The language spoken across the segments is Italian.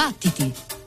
Battiti!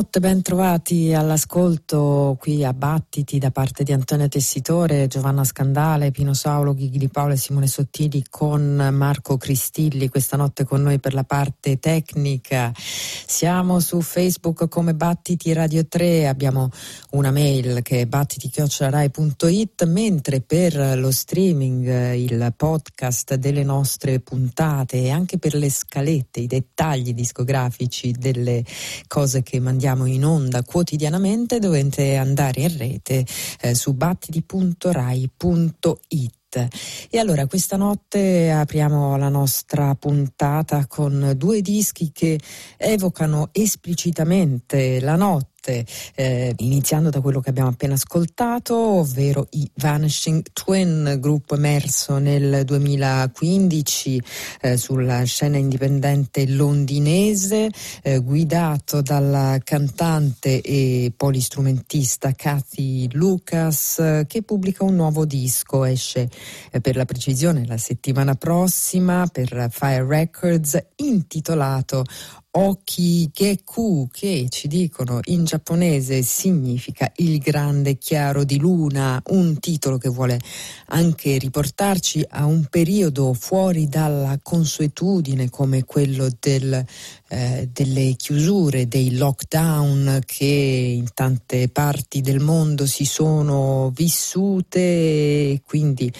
Buonanotte, ben trovati all'ascolto qui a Battiti da parte di Antonio Tessitore, Giovanna Scandale, Pino Saulo, Ghighi di Paolo e Simone Sottili con Marco Cristilli questa notte con noi per la parte tecnica. Siamo su Facebook come Battiti Radio 3, abbiamo una mail che è battiti.rai.it mentre per lo streaming, il podcast delle nostre puntate e anche per le scalette, i dettagli discografici delle cose che mandiamo in onda quotidianamente dovete andare in rete eh, su battiti.rai.it. E allora questa notte apriamo la nostra puntata con due dischi che evocano esplicitamente la notte eh, iniziando da quello che abbiamo appena ascoltato, ovvero i Vanishing Twin, gruppo emerso nel 2015 eh, sulla scena indipendente londinese, eh, guidato dalla cantante e polistrumentista Kathy Lucas, che pubblica un nuovo disco, esce eh, per la precisione la settimana prossima per Fire Records, intitolato Oki Geku, che ci dicono in giapponese significa il grande chiaro di luna, un titolo che vuole anche riportarci a un periodo fuori dalla consuetudine come quello del, eh, delle chiusure, dei lockdown che in tante parti del mondo si sono vissute e quindi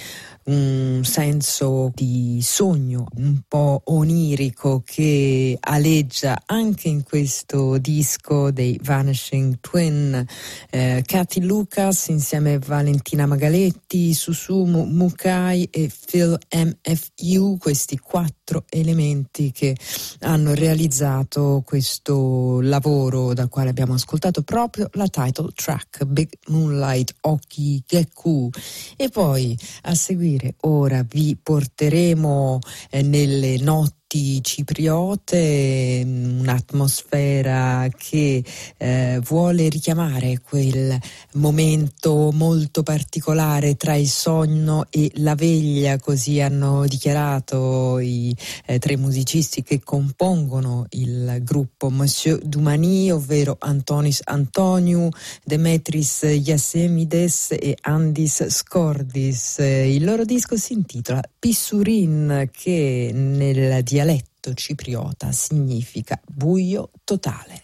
un senso di sogno un po' onirico che aleggia anche in questo disco dei Vanishing Twin. Eh, Lucas insieme a Valentina Magaletti, Susumu Mukai e Phil MFU, questi quattro elementi che hanno realizzato questo lavoro dal quale abbiamo ascoltato proprio la title track Big Moonlight Oki Geku e poi a seguire dire ora vi porteremo eh, nelle notti notti cipriote, mm, un'atmosfera che eh, vuole richiamare quel momento molto particolare tra il sonno e la veglia, così hanno dichiarato i eh, tre musicisti che compongono il gruppo Monsieur Dumani, ovvero Antonis Antoniu, Demetris Yasemides e Andis Scordis. Il loro disco si intitola Pissurin che nel dialetto dialetto cipriota significa buio totale.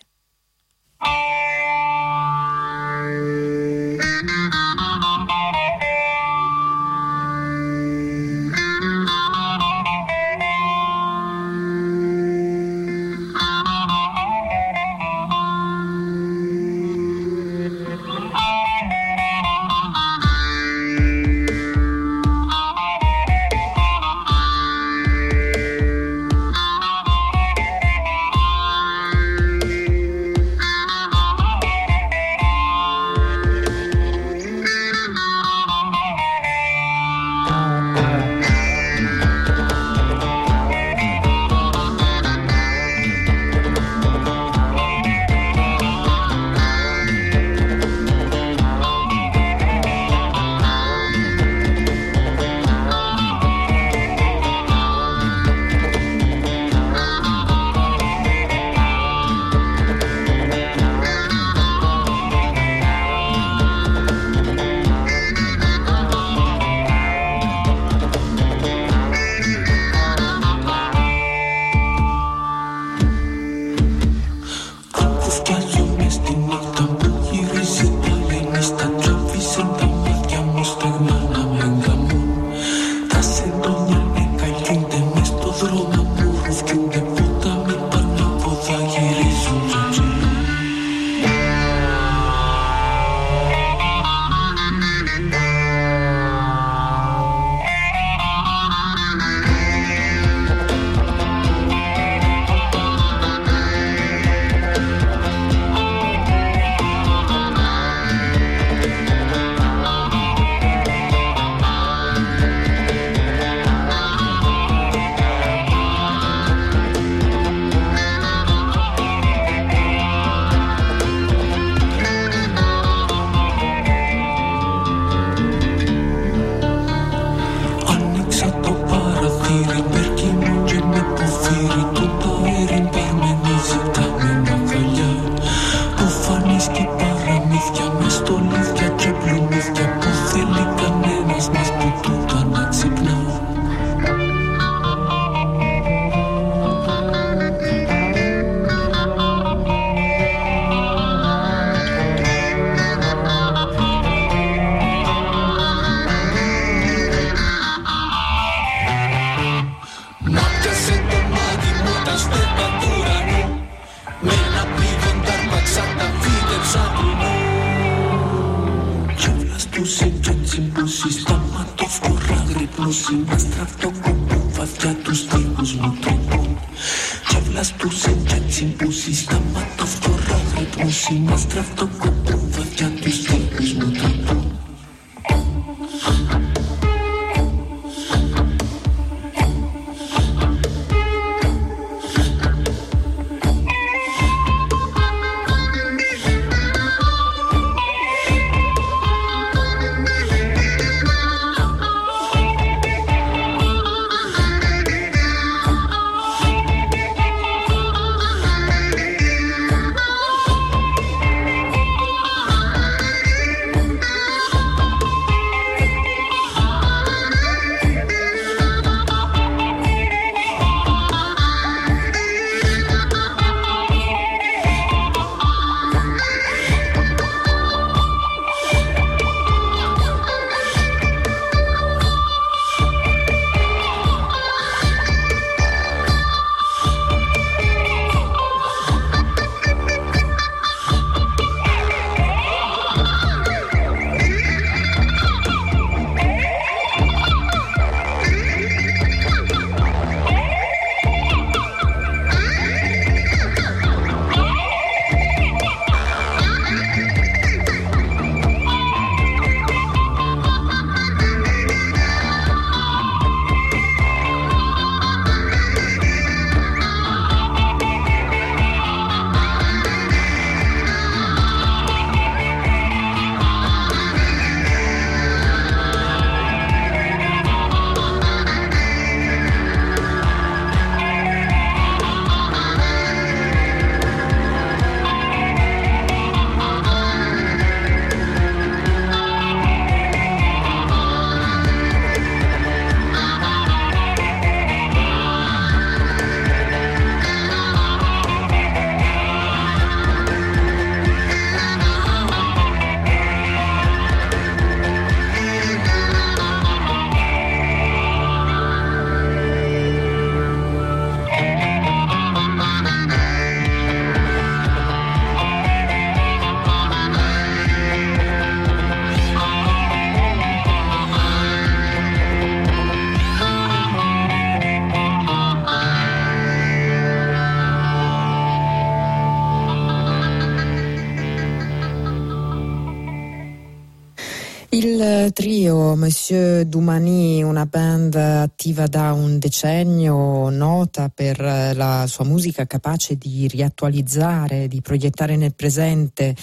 Dumani, una band attiva da un decennio, nota per la sua musica capace di riattualizzare, di proiettare nel presente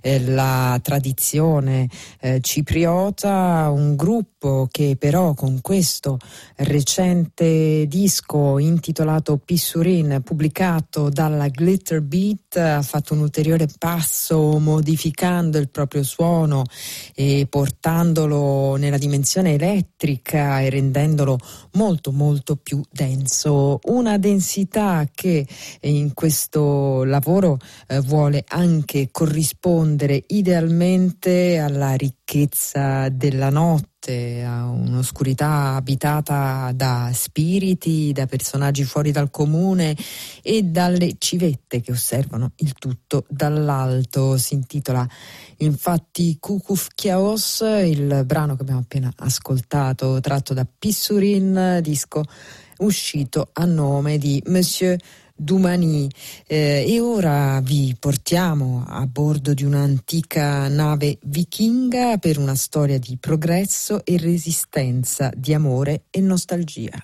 eh, la tradizione eh, cipriota, un gruppo che però con questo recente disco intitolato Pissurin, pubblicato dalla Glitter Beat, ha fatto un ulteriore passo modificando il proprio suono e portandolo nella dimensione elettrica e rendendolo molto molto più denso. Una densità che in questo lavoro eh, vuole anche corrispondere idealmente alla ricchezza della notte a un'oscurità abitata da spiriti, da personaggi fuori dal comune e dalle civette che osservano il tutto dall'alto. Si intitola infatti Kukuf Kiaos, il brano che abbiamo appena ascoltato, tratto da Pissurin, disco uscito a nome di Monsieur Dumani eh, e ora vi portiamo a bordo di un'antica nave vichinga per una storia di progresso e resistenza, di amore e nostalgia.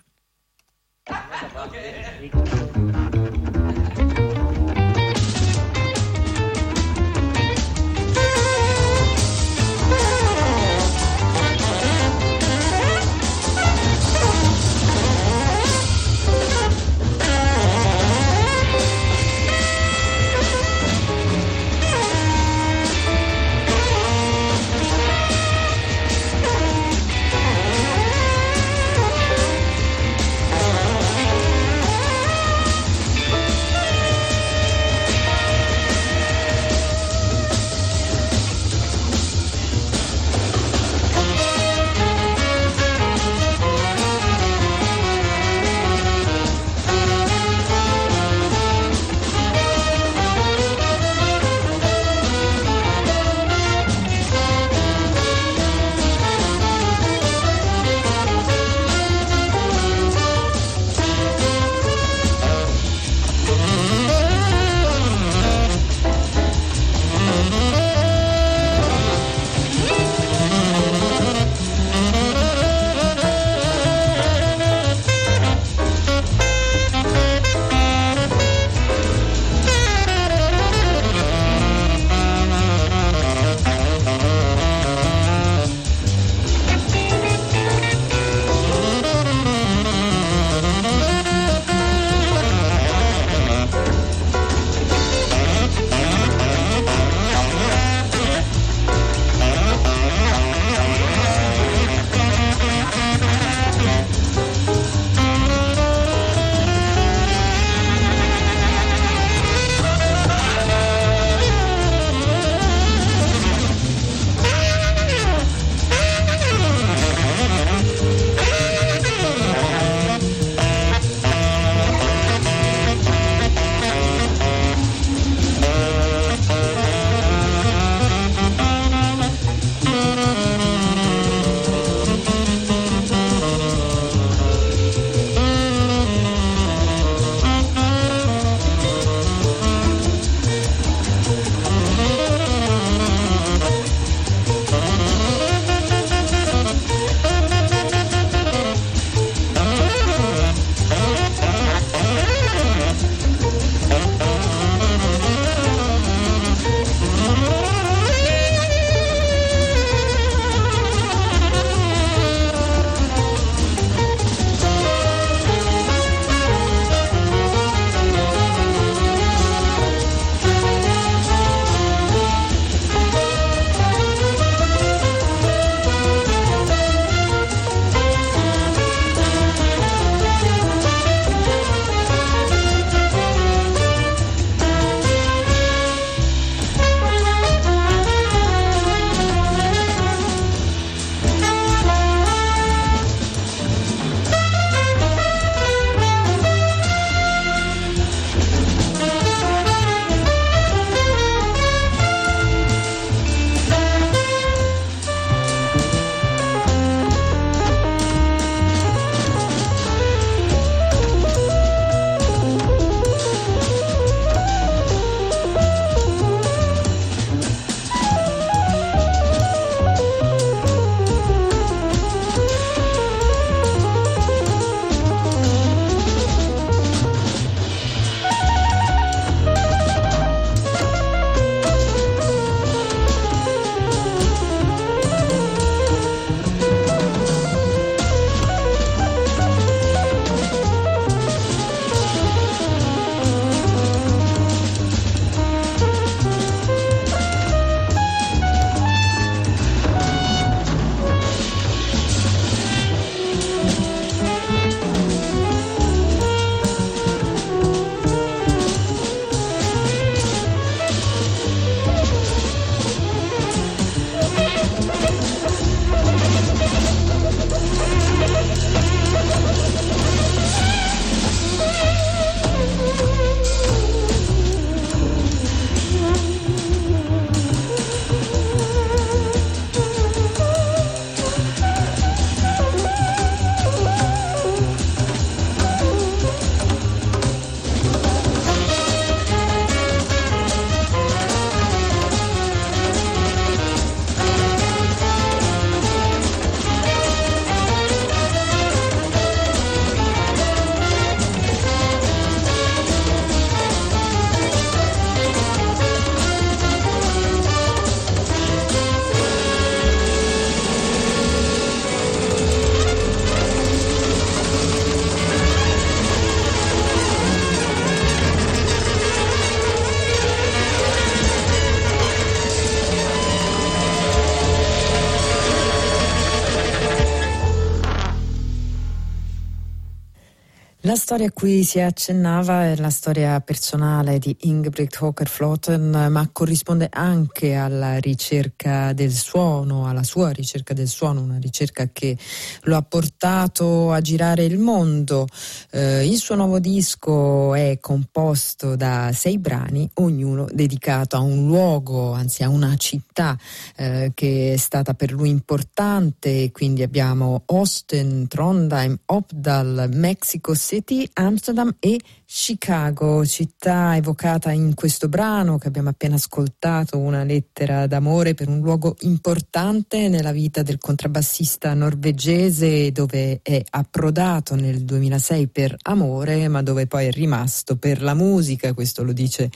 Storia a cui si accennava è la storia personale di Ingebrigt Hocker-Flotten, ma corrisponde anche alla ricerca del suono, alla sua ricerca del suono, una ricerca che lo ha portato a girare il mondo. Eh, il suo nuovo disco è composto da sei brani, ognuno dedicato a un luogo, anzi a una città eh, che è stata per lui importante. Quindi abbiamo Austin, Trondheim, Opdal, Mexico City i Amsterdam i Chicago, città evocata in questo brano che abbiamo appena ascoltato, una lettera d'amore per un luogo importante nella vita del contrabbassista norvegese dove è approdato nel 2006 per amore ma dove poi è rimasto per la musica, questo lo dice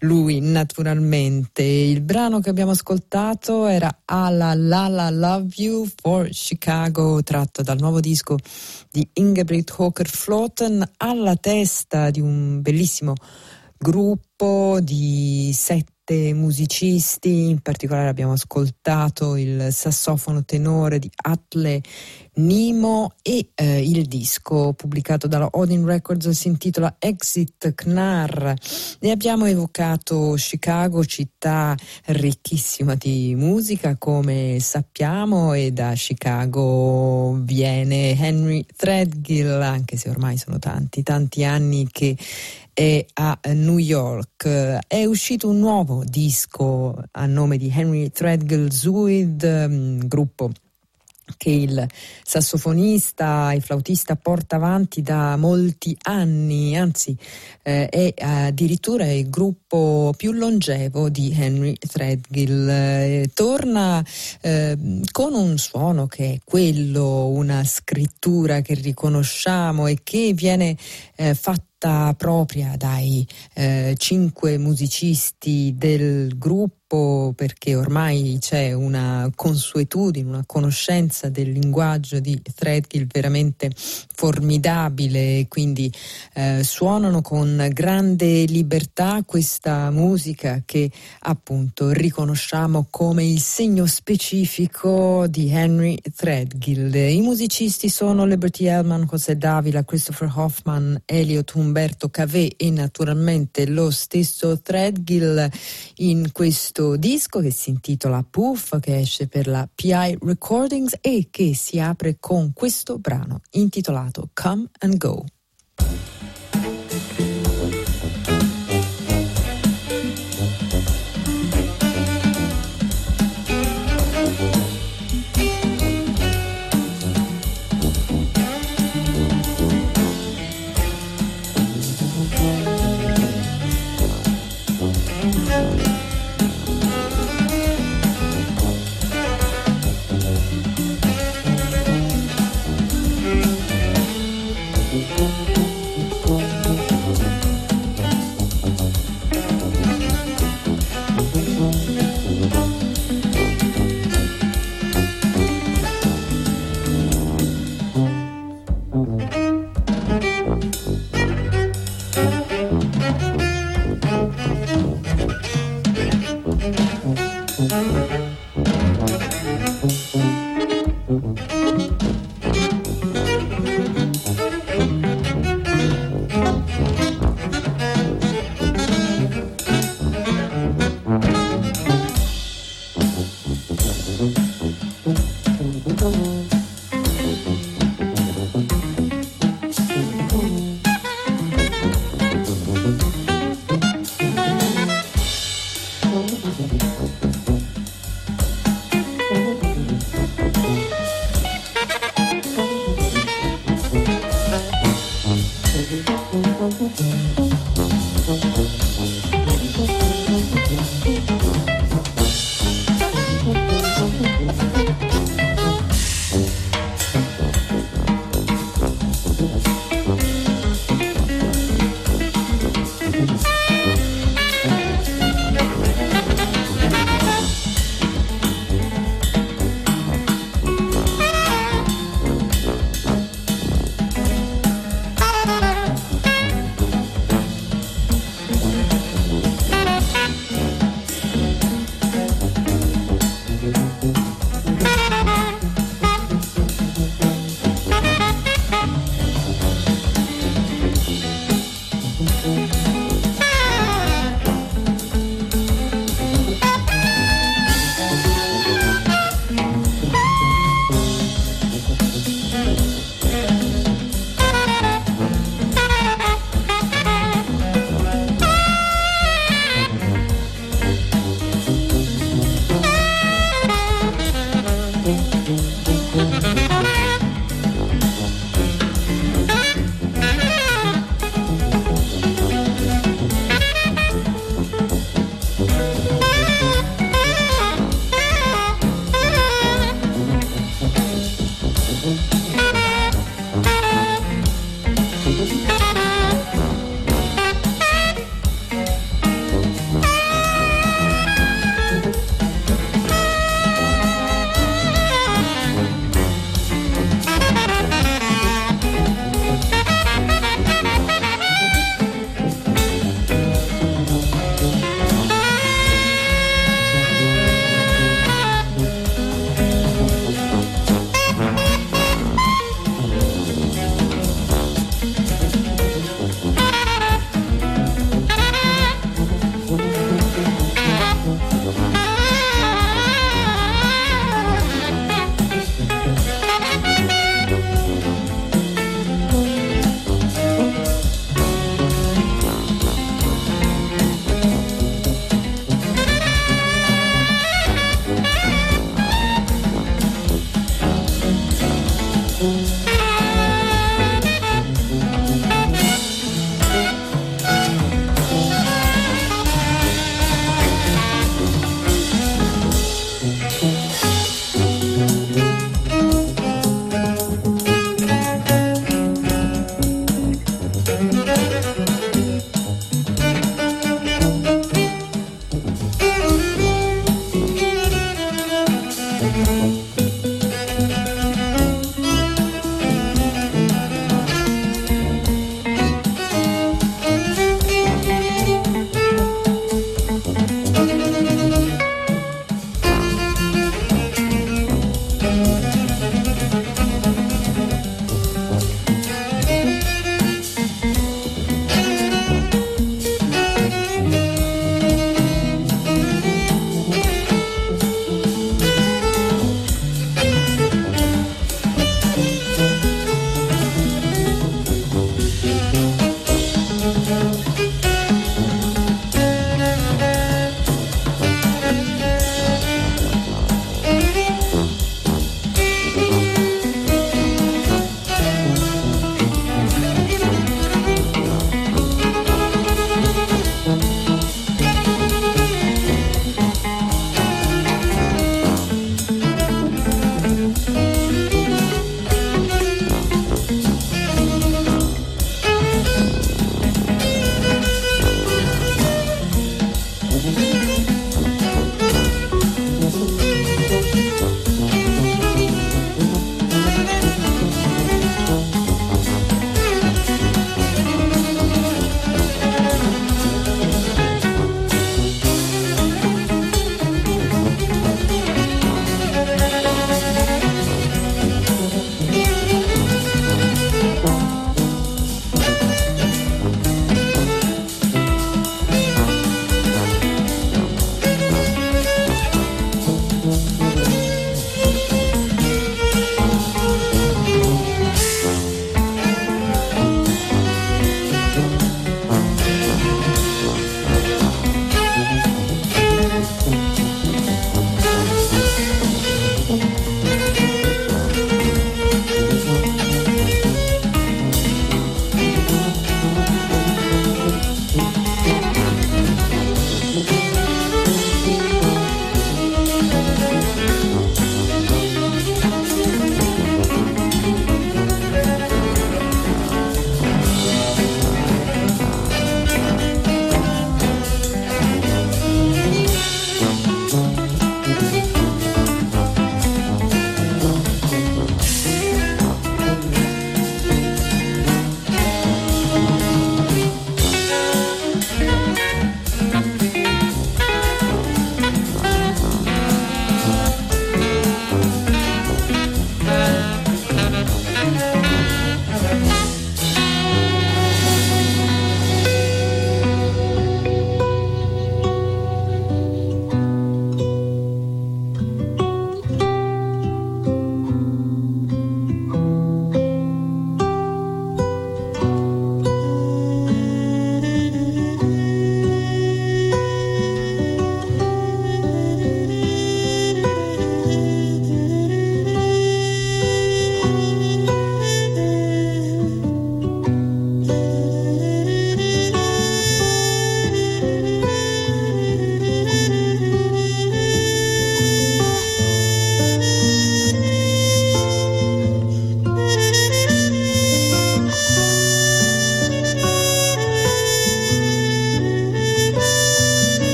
lui naturalmente. Il brano che abbiamo ascoltato era Alla Lala Love You for Chicago tratto dal nuovo disco di Ingebrigt Hoker Floten alla testa di un bellissimo gruppo di sette musicisti, in particolare abbiamo ascoltato il sassofono tenore di Atle Nimo e eh, il disco pubblicato dalla Odin Records si intitola Exit Knar. Ne abbiamo evocato Chicago, città ricchissima di musica come sappiamo e da Chicago viene Henry Threadgill, anche se ormai sono tanti, tanti anni che è a New York. È uscito un nuovo disco a nome di Henry Threadgill Zuid, mm, gruppo che il sassofonista e flautista porta avanti da molti anni, anzi eh, è addirittura il gruppo più longevo di Henry Threadgill. Eh, torna eh, con un suono che è quello, una scrittura che riconosciamo e che viene eh, fatta propria dai eh, cinque musicisti del gruppo perché ormai c'è una consuetudine, una conoscenza del linguaggio di Threadgill veramente formidabile, quindi eh, suonano con grande libertà questa musica che appunto riconosciamo come il segno specifico di Henry Threadgill. I musicisti sono Liberty Hellman, José Davila, Christopher Hoffman, Elliot Humboldt, Umberto Cavè e naturalmente lo stesso Threadgill in questo disco che si intitola Poof che esce per la PI Recordings e che si apre con questo brano intitolato Come and Go.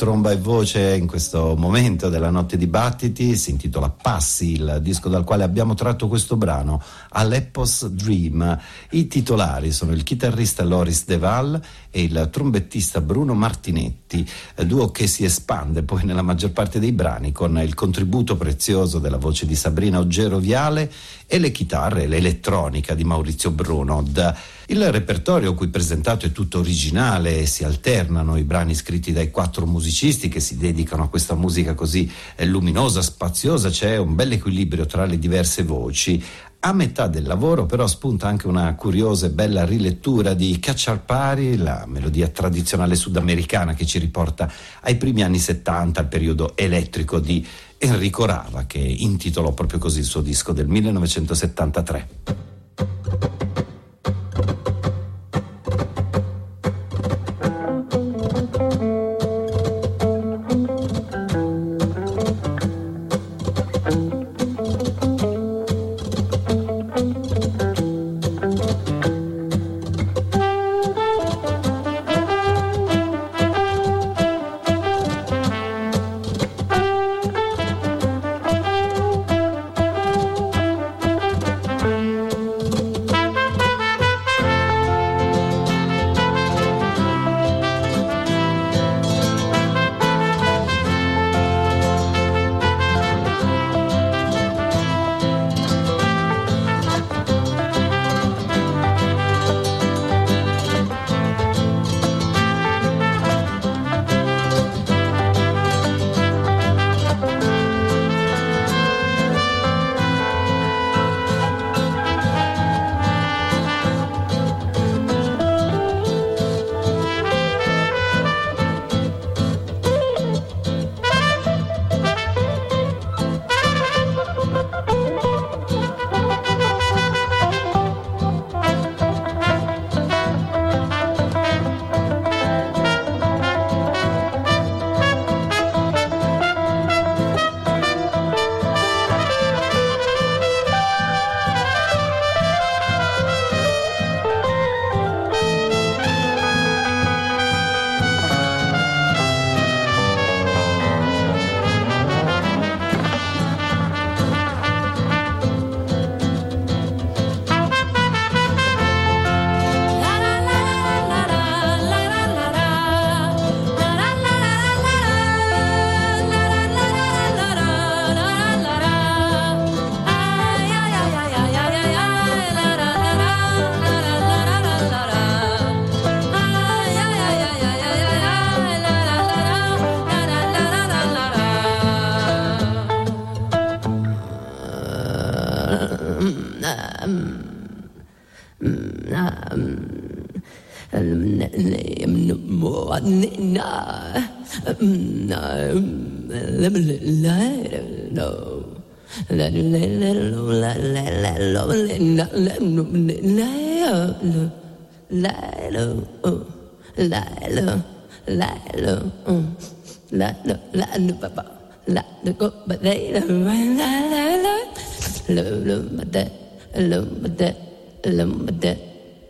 Tromba e voce in questo momento della notte di battiti. Si intitola Passi, il disco dal quale abbiamo tratto questo brano, Aleppos Dream. I titolari sono il chitarrista Loris Deval e il trombettista Bruno Martinetti, duo che si espande poi nella maggior parte dei brani con il contributo prezioso della voce di Sabrina Oggero Viale e le chitarre, l'elettronica di Maurizio Brunod. Il repertorio qui presentato è tutto originale si alternano i brani scritti dai quattro musicisti che si dedicano a questa musica così eh, luminosa, spaziosa, c'è un bel equilibrio tra le diverse voci. A metà del lavoro però spunta anche una curiosa e bella rilettura di Cacciarpari, la melodia tradizionale sudamericana che ci riporta ai primi anni 70, al periodo elettrico di Enrico Rava, che intitolò proprio così il suo disco del 1973.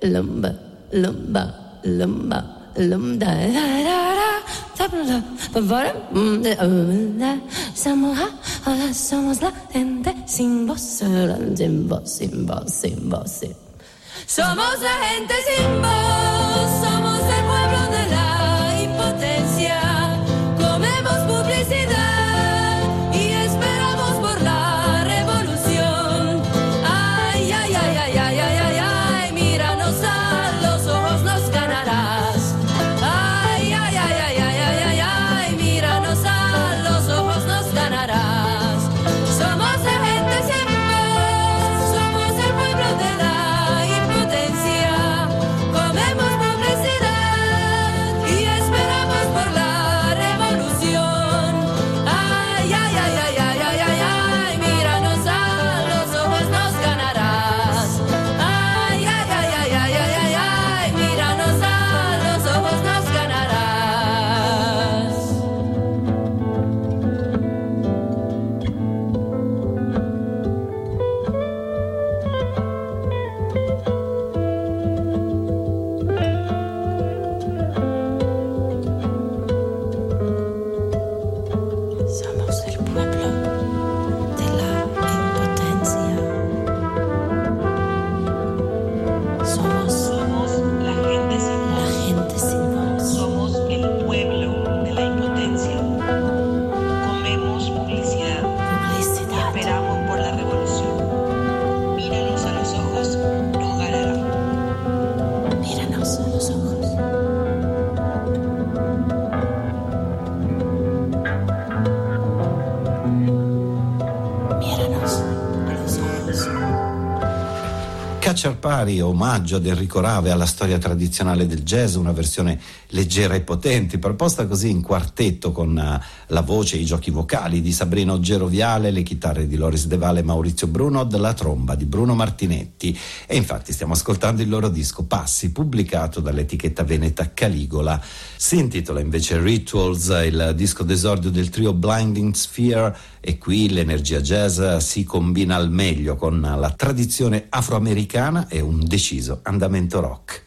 Lumba, lumba, lumba, lumba, da da da, tabla, bavara, somos ha, somos la gente sin voz, sin voz, sin voz, sin voz. Somos la gente sin voz, somos el pueblo de la Cacciarpari, omaggio ad Enrico Rave alla storia tradizionale del jazz, una versione leggera e potente, proposta così in quartetto con uh, la voce e i giochi vocali di Sabrina Geroviale, le chitarre di Loris De Valle e Maurizio Brunod, la tromba di Bruno Martinetti. E infatti stiamo ascoltando il loro disco Passi, pubblicato dall'etichetta veneta Caligola. Si intitola invece Rituals, il disco d'esordio del trio Blinding Sphere e qui l'energia jazz si combina al meglio con la tradizione afroamericana e un deciso andamento rock.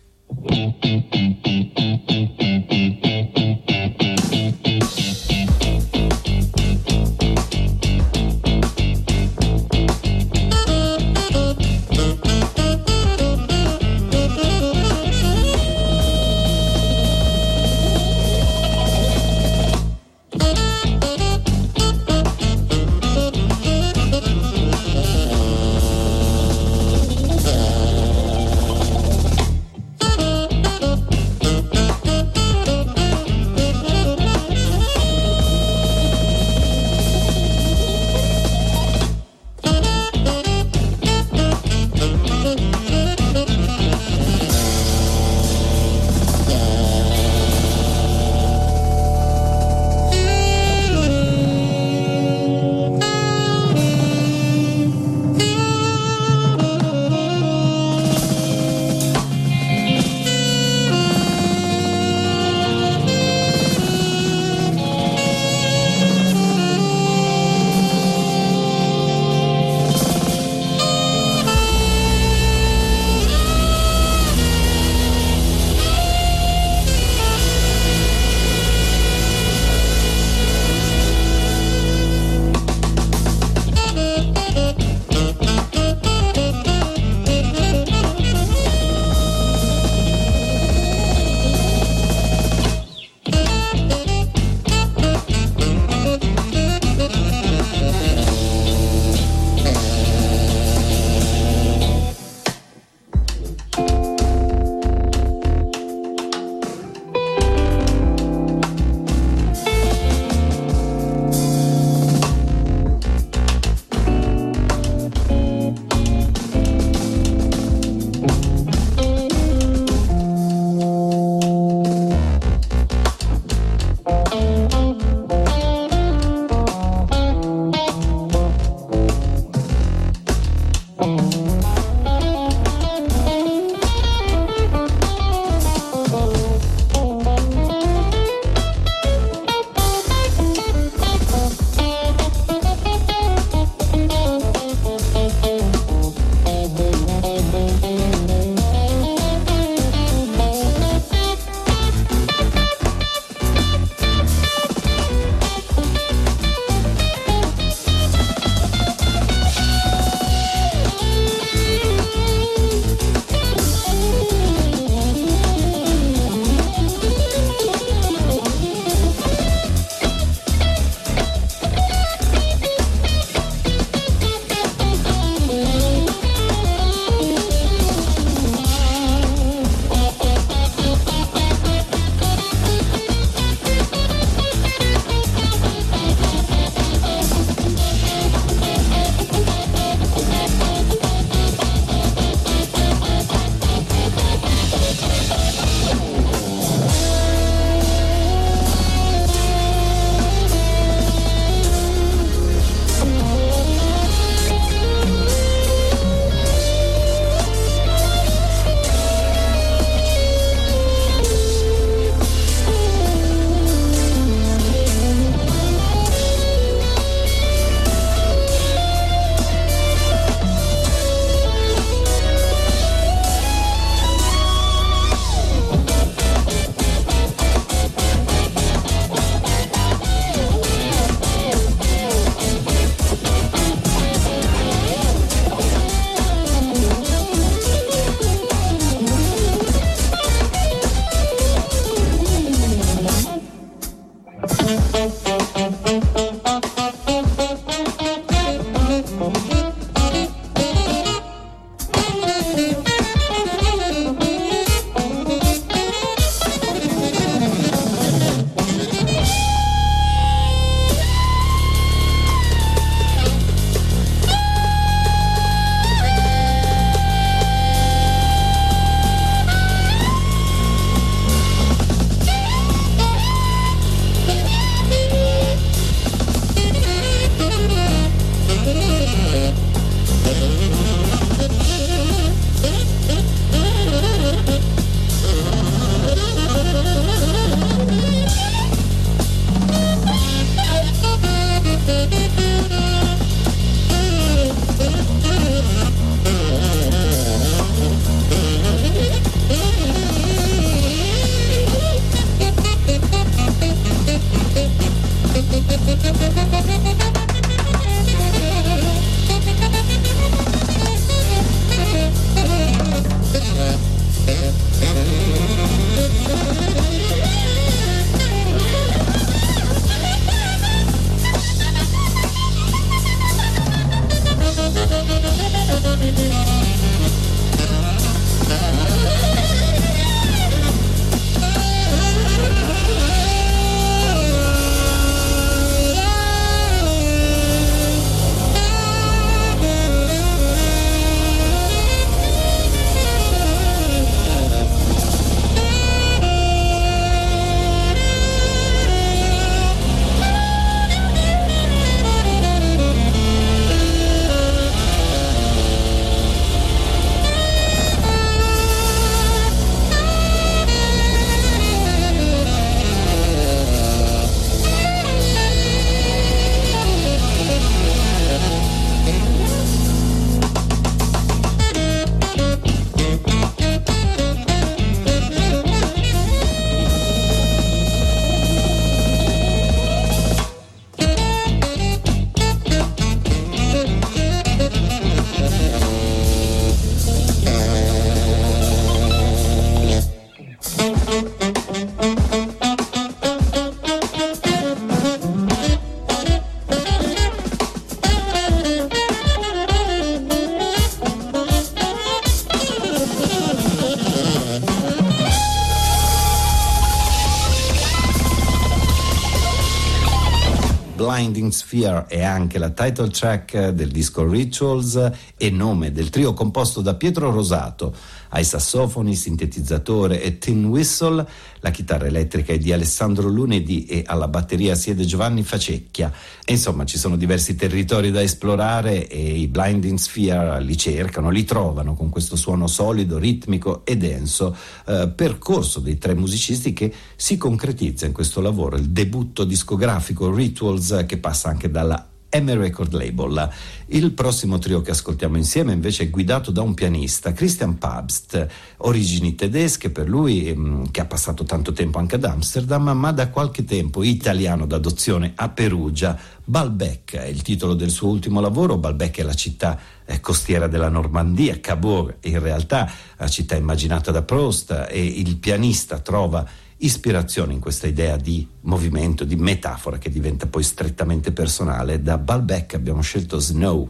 Sphere è anche la title track del disco Rituals e nome del trio composto da Pietro Rosato ai sassofoni, sintetizzatore e tin whistle, la chitarra elettrica è di Alessandro Lunedi e alla batteria siede Giovanni Facecchia. E insomma ci sono diversi territori da esplorare e i Blinding Sphere li cercano, li trovano con questo suono solido, ritmico e denso, eh, percorso dei tre musicisti che si concretizza in questo lavoro, il debutto discografico Rituals che passa anche dalla M Record Label. Il prossimo trio che ascoltiamo insieme invece è guidato da un pianista, Christian Pabst, origini tedesche per lui, mm, che ha passato tanto tempo anche ad Amsterdam, ma da qualche tempo italiano d'adozione a Perugia. Balbec è il titolo del suo ultimo lavoro, Balbec è la città eh, costiera della Normandia, Cabourg in realtà la città immaginata da Proust e il pianista trova ispirazione in questa idea di movimento, di metafora che diventa poi strettamente personale. Da Balbec abbiamo scelto Snow.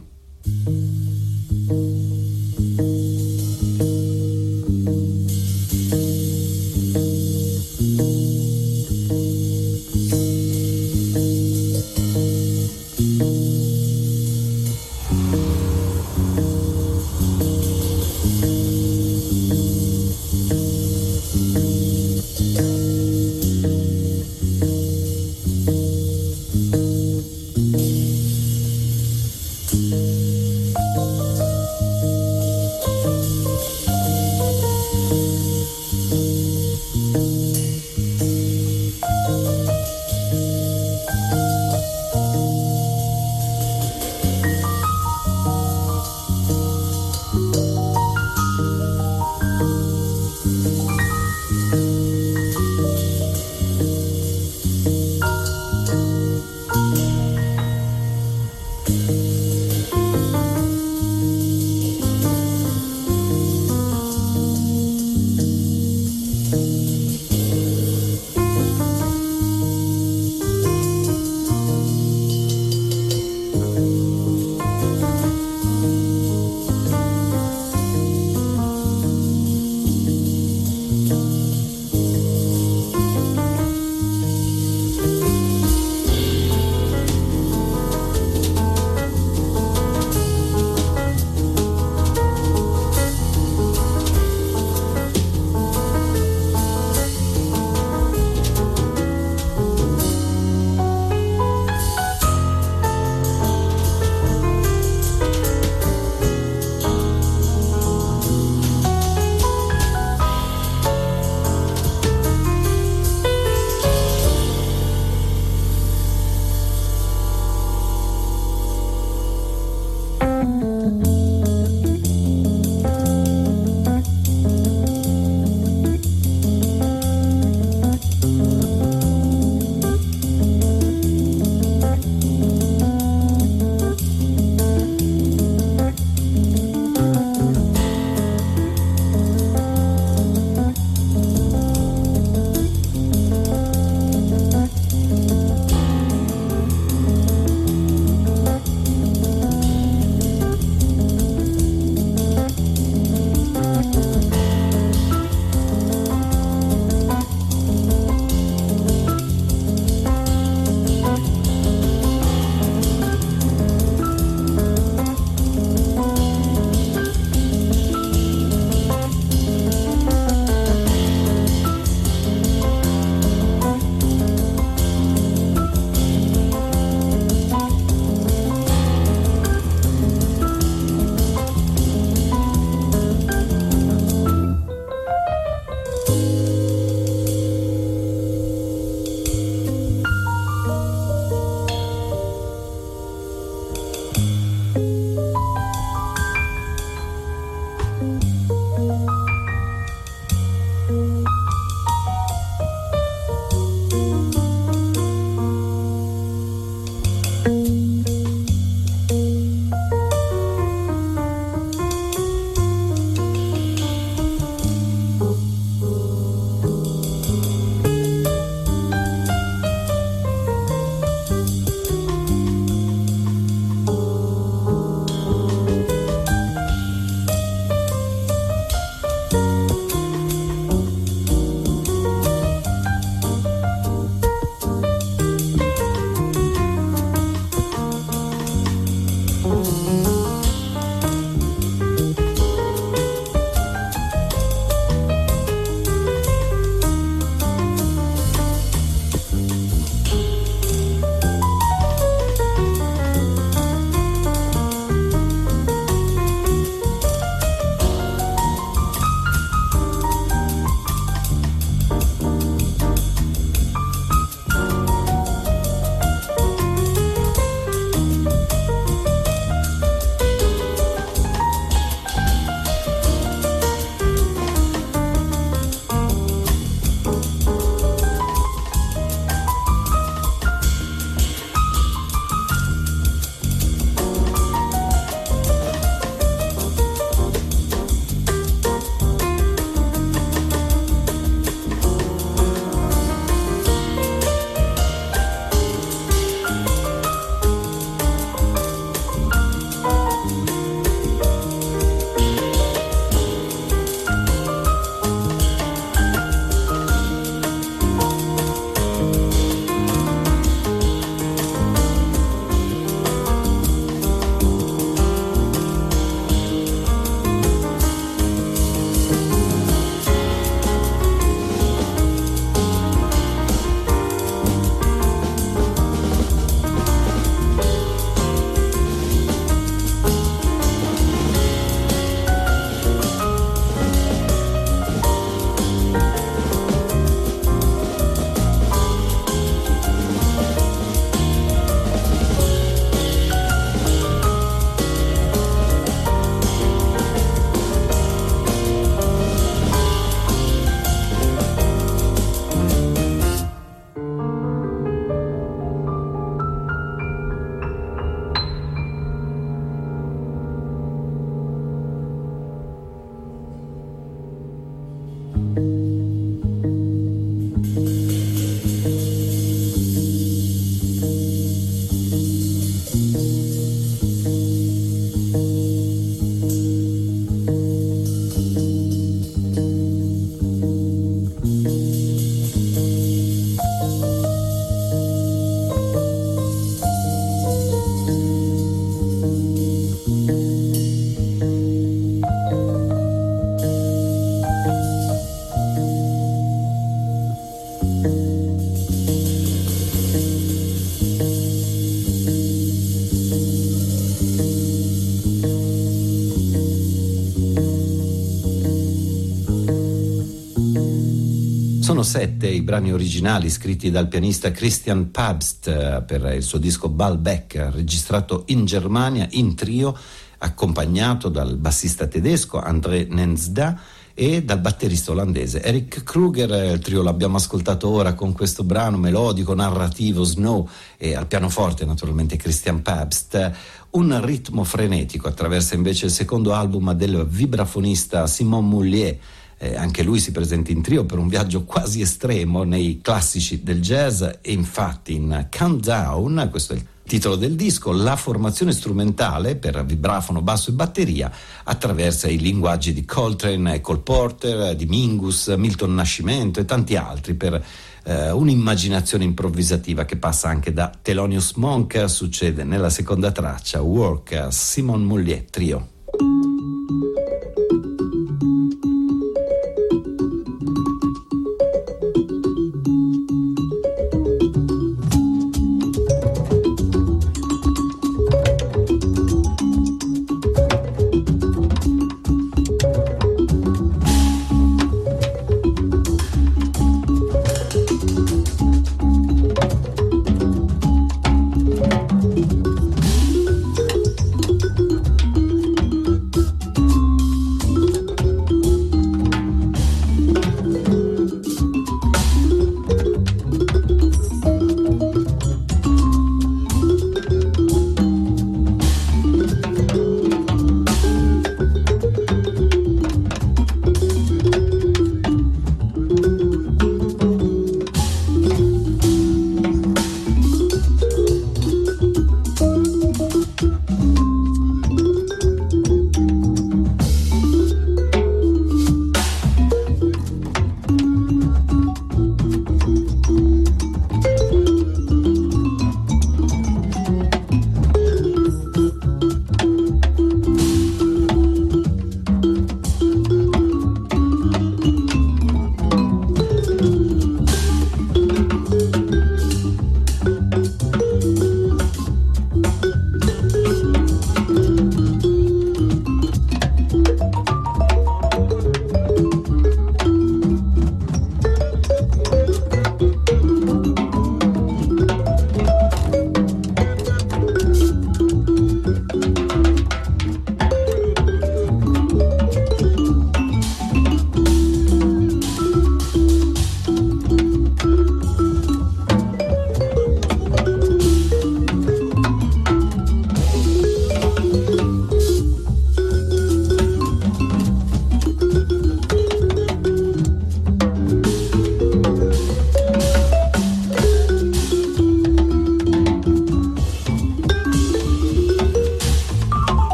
Sette i brani originali scritti dal pianista Christian Pabst eh, per il suo disco Balbec, registrato in Germania in trio, accompagnato dal bassista tedesco André Nensda e dal batterista olandese Eric Kruger. Il trio l'abbiamo ascoltato ora con questo brano melodico, narrativo, Snow e al pianoforte naturalmente Christian Pabst. Un ritmo frenetico attraversa invece il secondo album del vibrafonista Simon Moulier. Eh, anche lui si presenta in trio per un viaggio quasi estremo nei classici del jazz e infatti in Countdown, questo è il Titolo del disco, la formazione strumentale per vibrafono, basso e batteria attraversa i linguaggi di Coltrane, Cole Porter, di Mingus, Milton Nascimento e tanti altri per eh, un'immaginazione improvvisativa che passa anche da Thelonious Monk, succede nella seconda traccia, Work, Simon Mulliet Trio.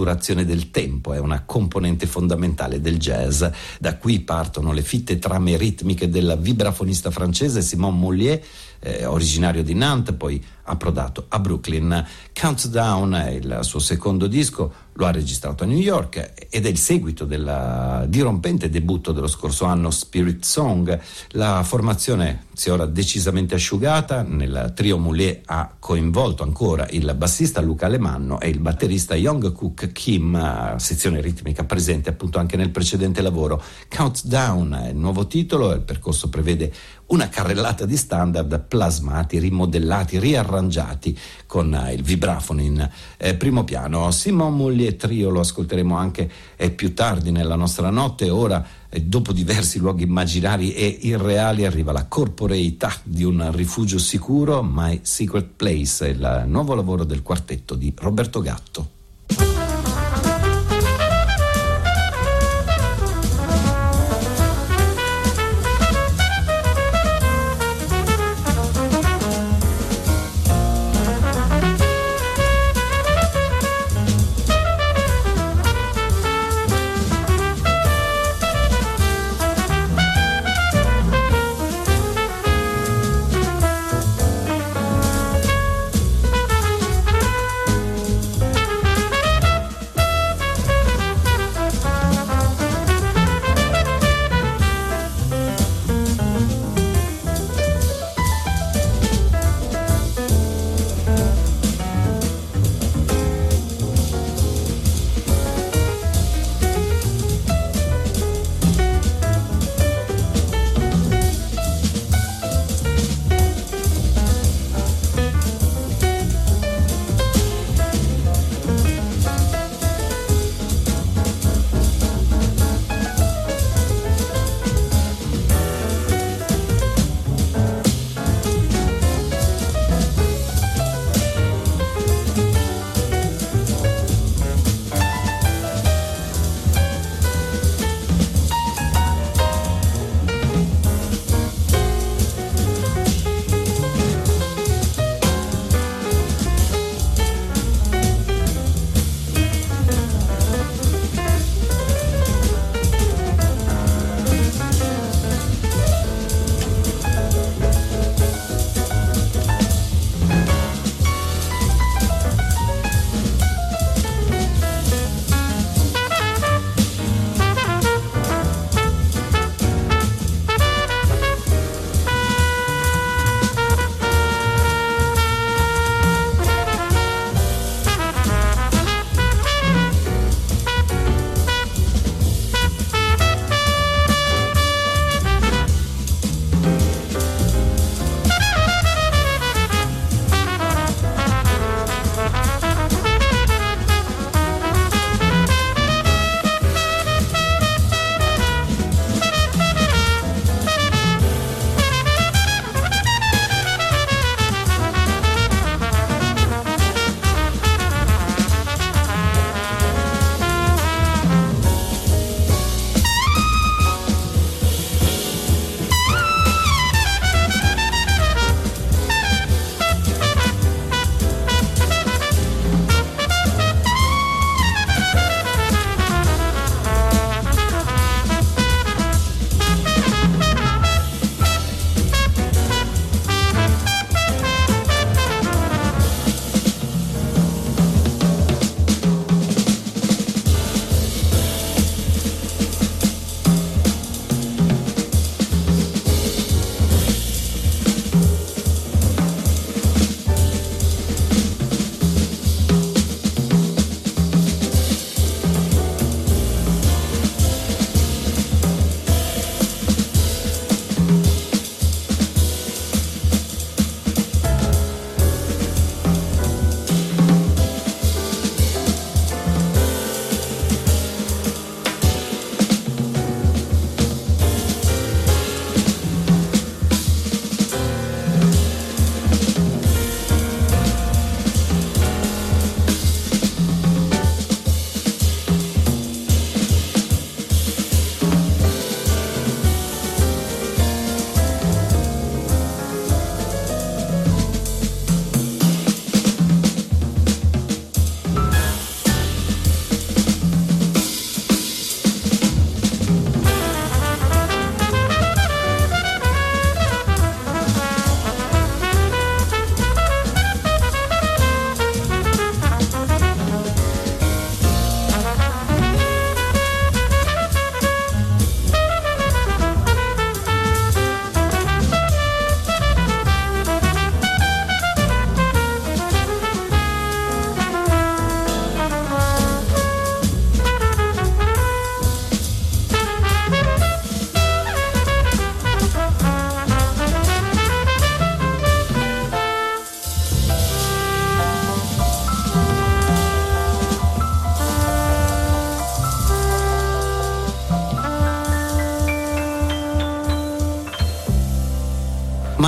Misurazione del tempo è una componente fondamentale del jazz. Da qui partono le fitte trame ritmiche del vibrafonista francese Simon Mollier, eh, originario di Nantes, poi approdato a Brooklyn. Countdown è il suo secondo disco, lo ha registrato a New York ed è il seguito del dirompente debutto dello scorso anno Spirit Song. La formazione si è ora decisamente asciugata, nel trio Moulier ha coinvolto ancora il bassista Luca Alemanno e il batterista Young Cook Kim, sezione ritmica presente appunto anche nel precedente lavoro. Countdown è il nuovo titolo, il percorso prevede una carrellata di standard plasmati, rimodellati, riarrangiati con eh, il vibrafono in eh, primo piano. Simon Mollier Trio lo ascolteremo anche eh, più tardi nella nostra notte, ora eh, dopo diversi luoghi immaginari e irreali arriva la corporeità di un rifugio sicuro, My Secret Place, il nuovo lavoro del quartetto di Roberto Gatto.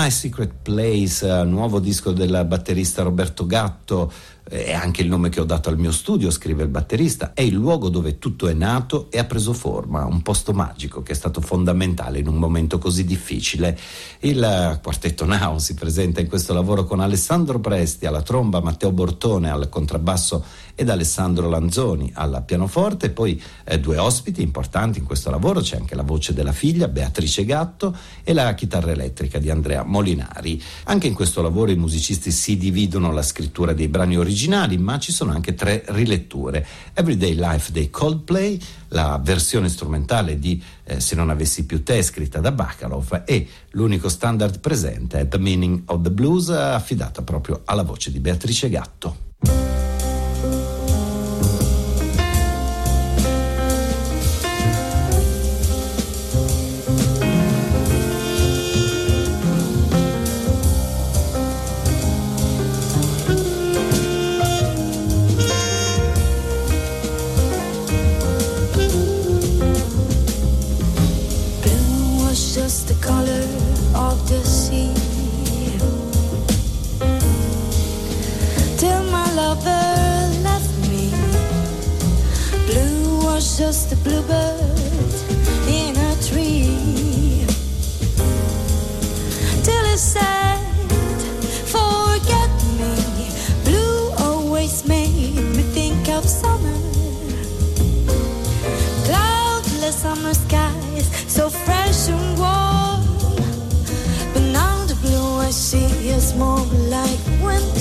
My Secret Place, eh, nuovo disco del batterista Roberto Gatto, è anche il nome che ho dato al mio studio, scrive il batterista, è il luogo dove tutto è nato e ha preso forma, un posto magico che è stato fondamentale in un momento così difficile. Il quartetto Now si presenta in questo lavoro con Alessandro Presti alla tromba, Matteo Bortone al contrabbasso ed Alessandro Lanzoni al pianoforte, poi eh, due ospiti importanti in questo lavoro, c'è anche la voce della figlia Beatrice Gatto e la chitarra elettrica di Andrea Molinari. Anche in questo lavoro i musicisti si dividono la scrittura dei brani originali, ma ci sono anche tre riletture. Everyday Life dei Coldplay, la versione strumentale di eh, Se non avessi più te scritta da Bacalov e l'unico standard presente The Meaning of the Blues affidata proprio alla voce di Beatrice Gatto.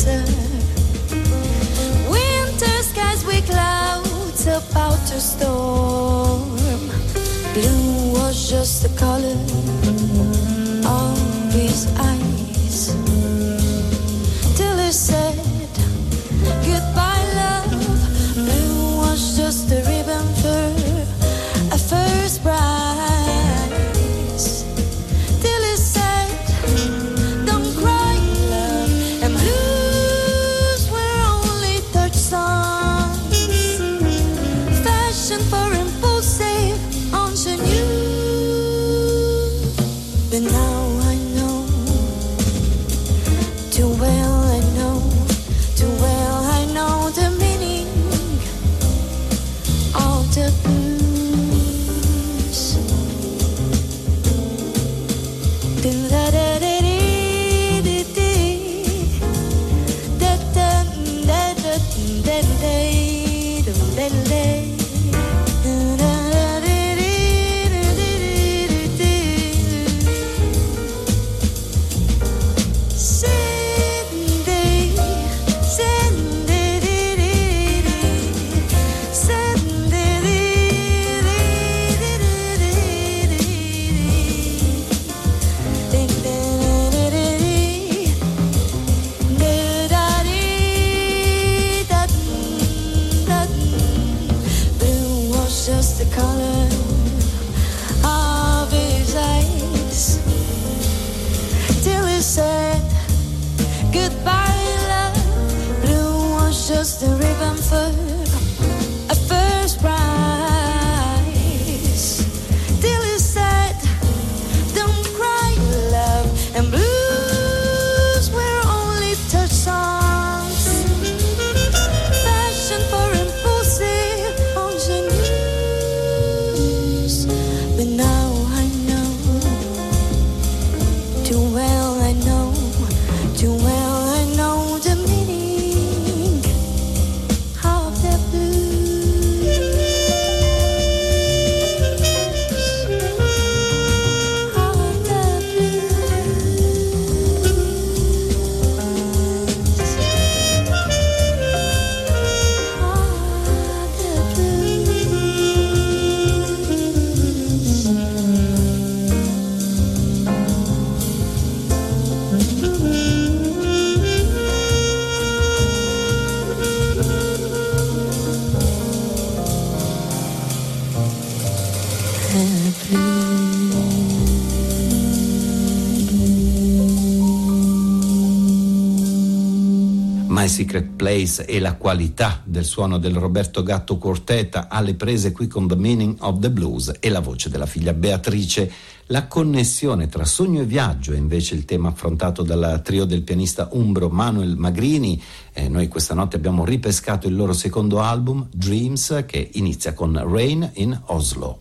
winter. Winter skies with clouds about to storm. Blue was just a color. Secret Place e la qualità del suono del Roberto Gatto Quarteta alle prese qui con The Meaning of the Blues e la voce della figlia Beatrice. La connessione tra sogno e viaggio è invece il tema affrontato dal trio del pianista umbro Manuel Magrini. Eh, noi questa notte abbiamo ripescato il loro secondo album, Dreams, che inizia con Rain in Oslo.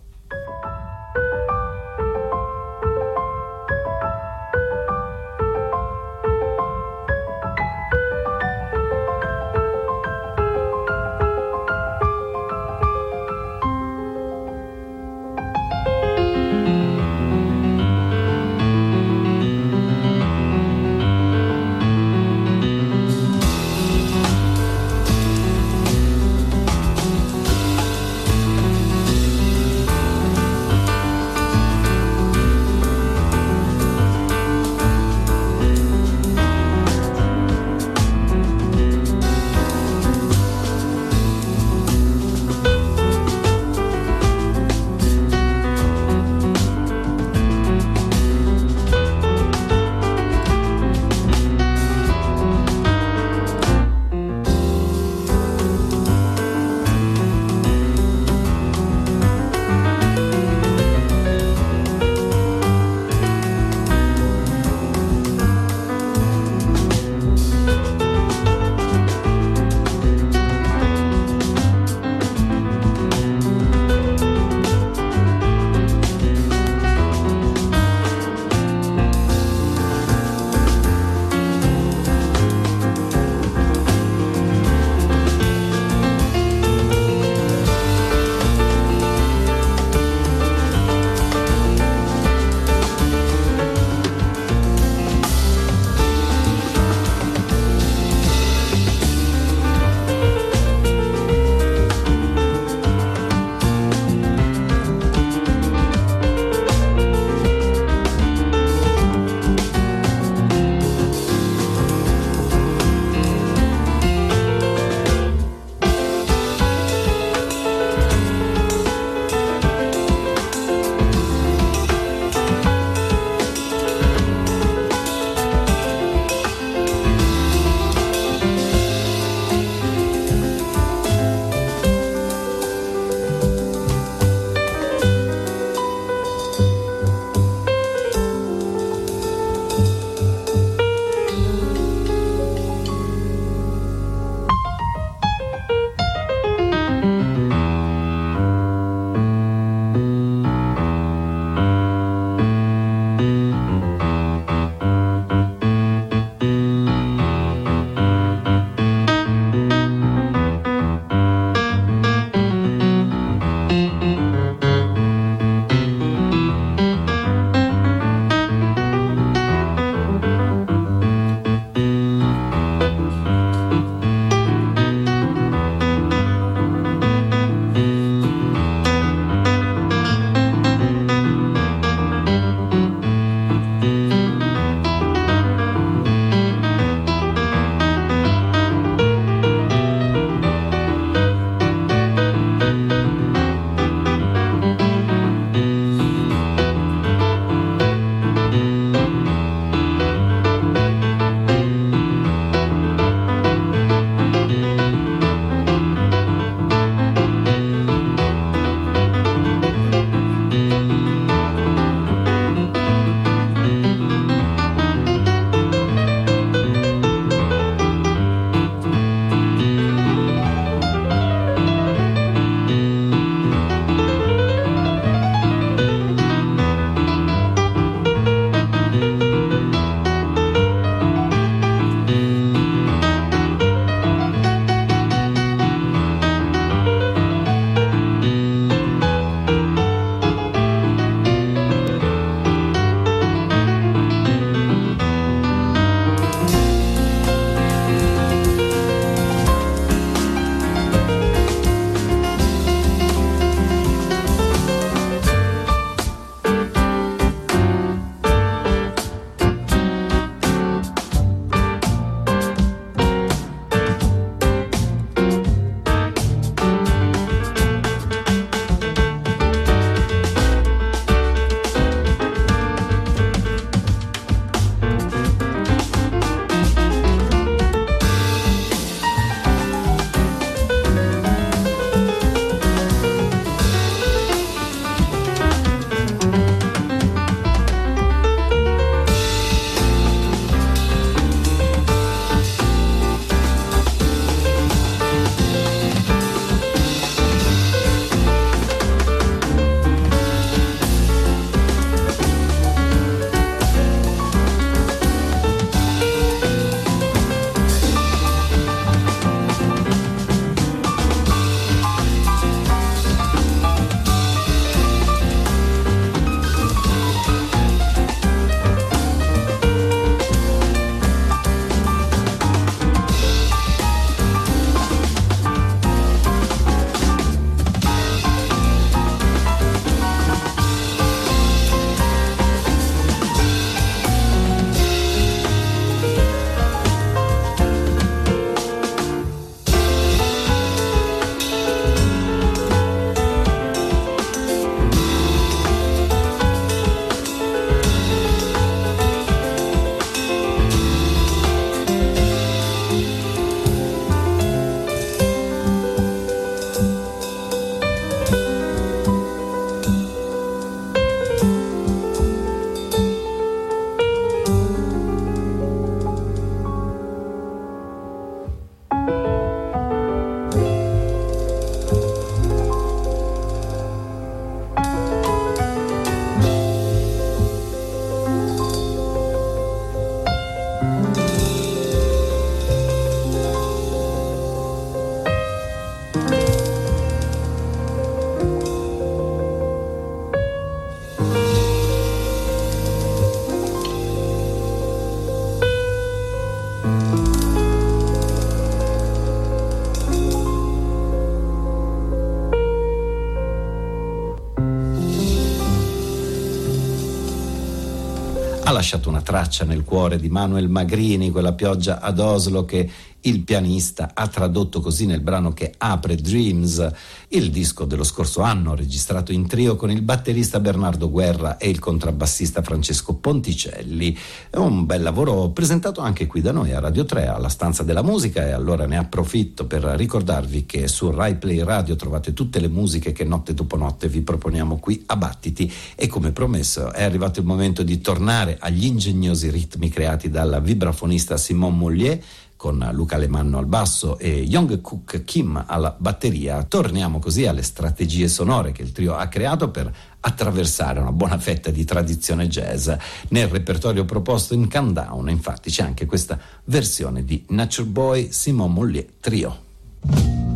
Lasciato una traccia nel cuore di Manuel Magrini, quella pioggia ad Oslo che il pianista ha tradotto così nel brano che apre Dreams, il disco dello scorso anno registrato in trio con il batterista Bernardo Guerra e il contrabbassista Francesco Ponticelli. È un bel lavoro presentato anche qui da noi a Radio 3, alla stanza della musica e allora ne approfitto per ricordarvi che su Rai Play Radio trovate tutte le musiche che notte dopo notte vi proponiamo qui a Battiti e come promesso è arrivato il momento di tornare agli ingegnosi ritmi creati dal vibrafonista Simon Mollier con Luca Alemanno al basso e Young Cook Kim alla batteria. Torniamo così alle strategie sonore che il trio ha creato per attraversare una buona fetta di tradizione jazz. Nel repertorio proposto in Countdown, infatti, c'è anche questa versione di Nature Boy Simon Mollier Trio.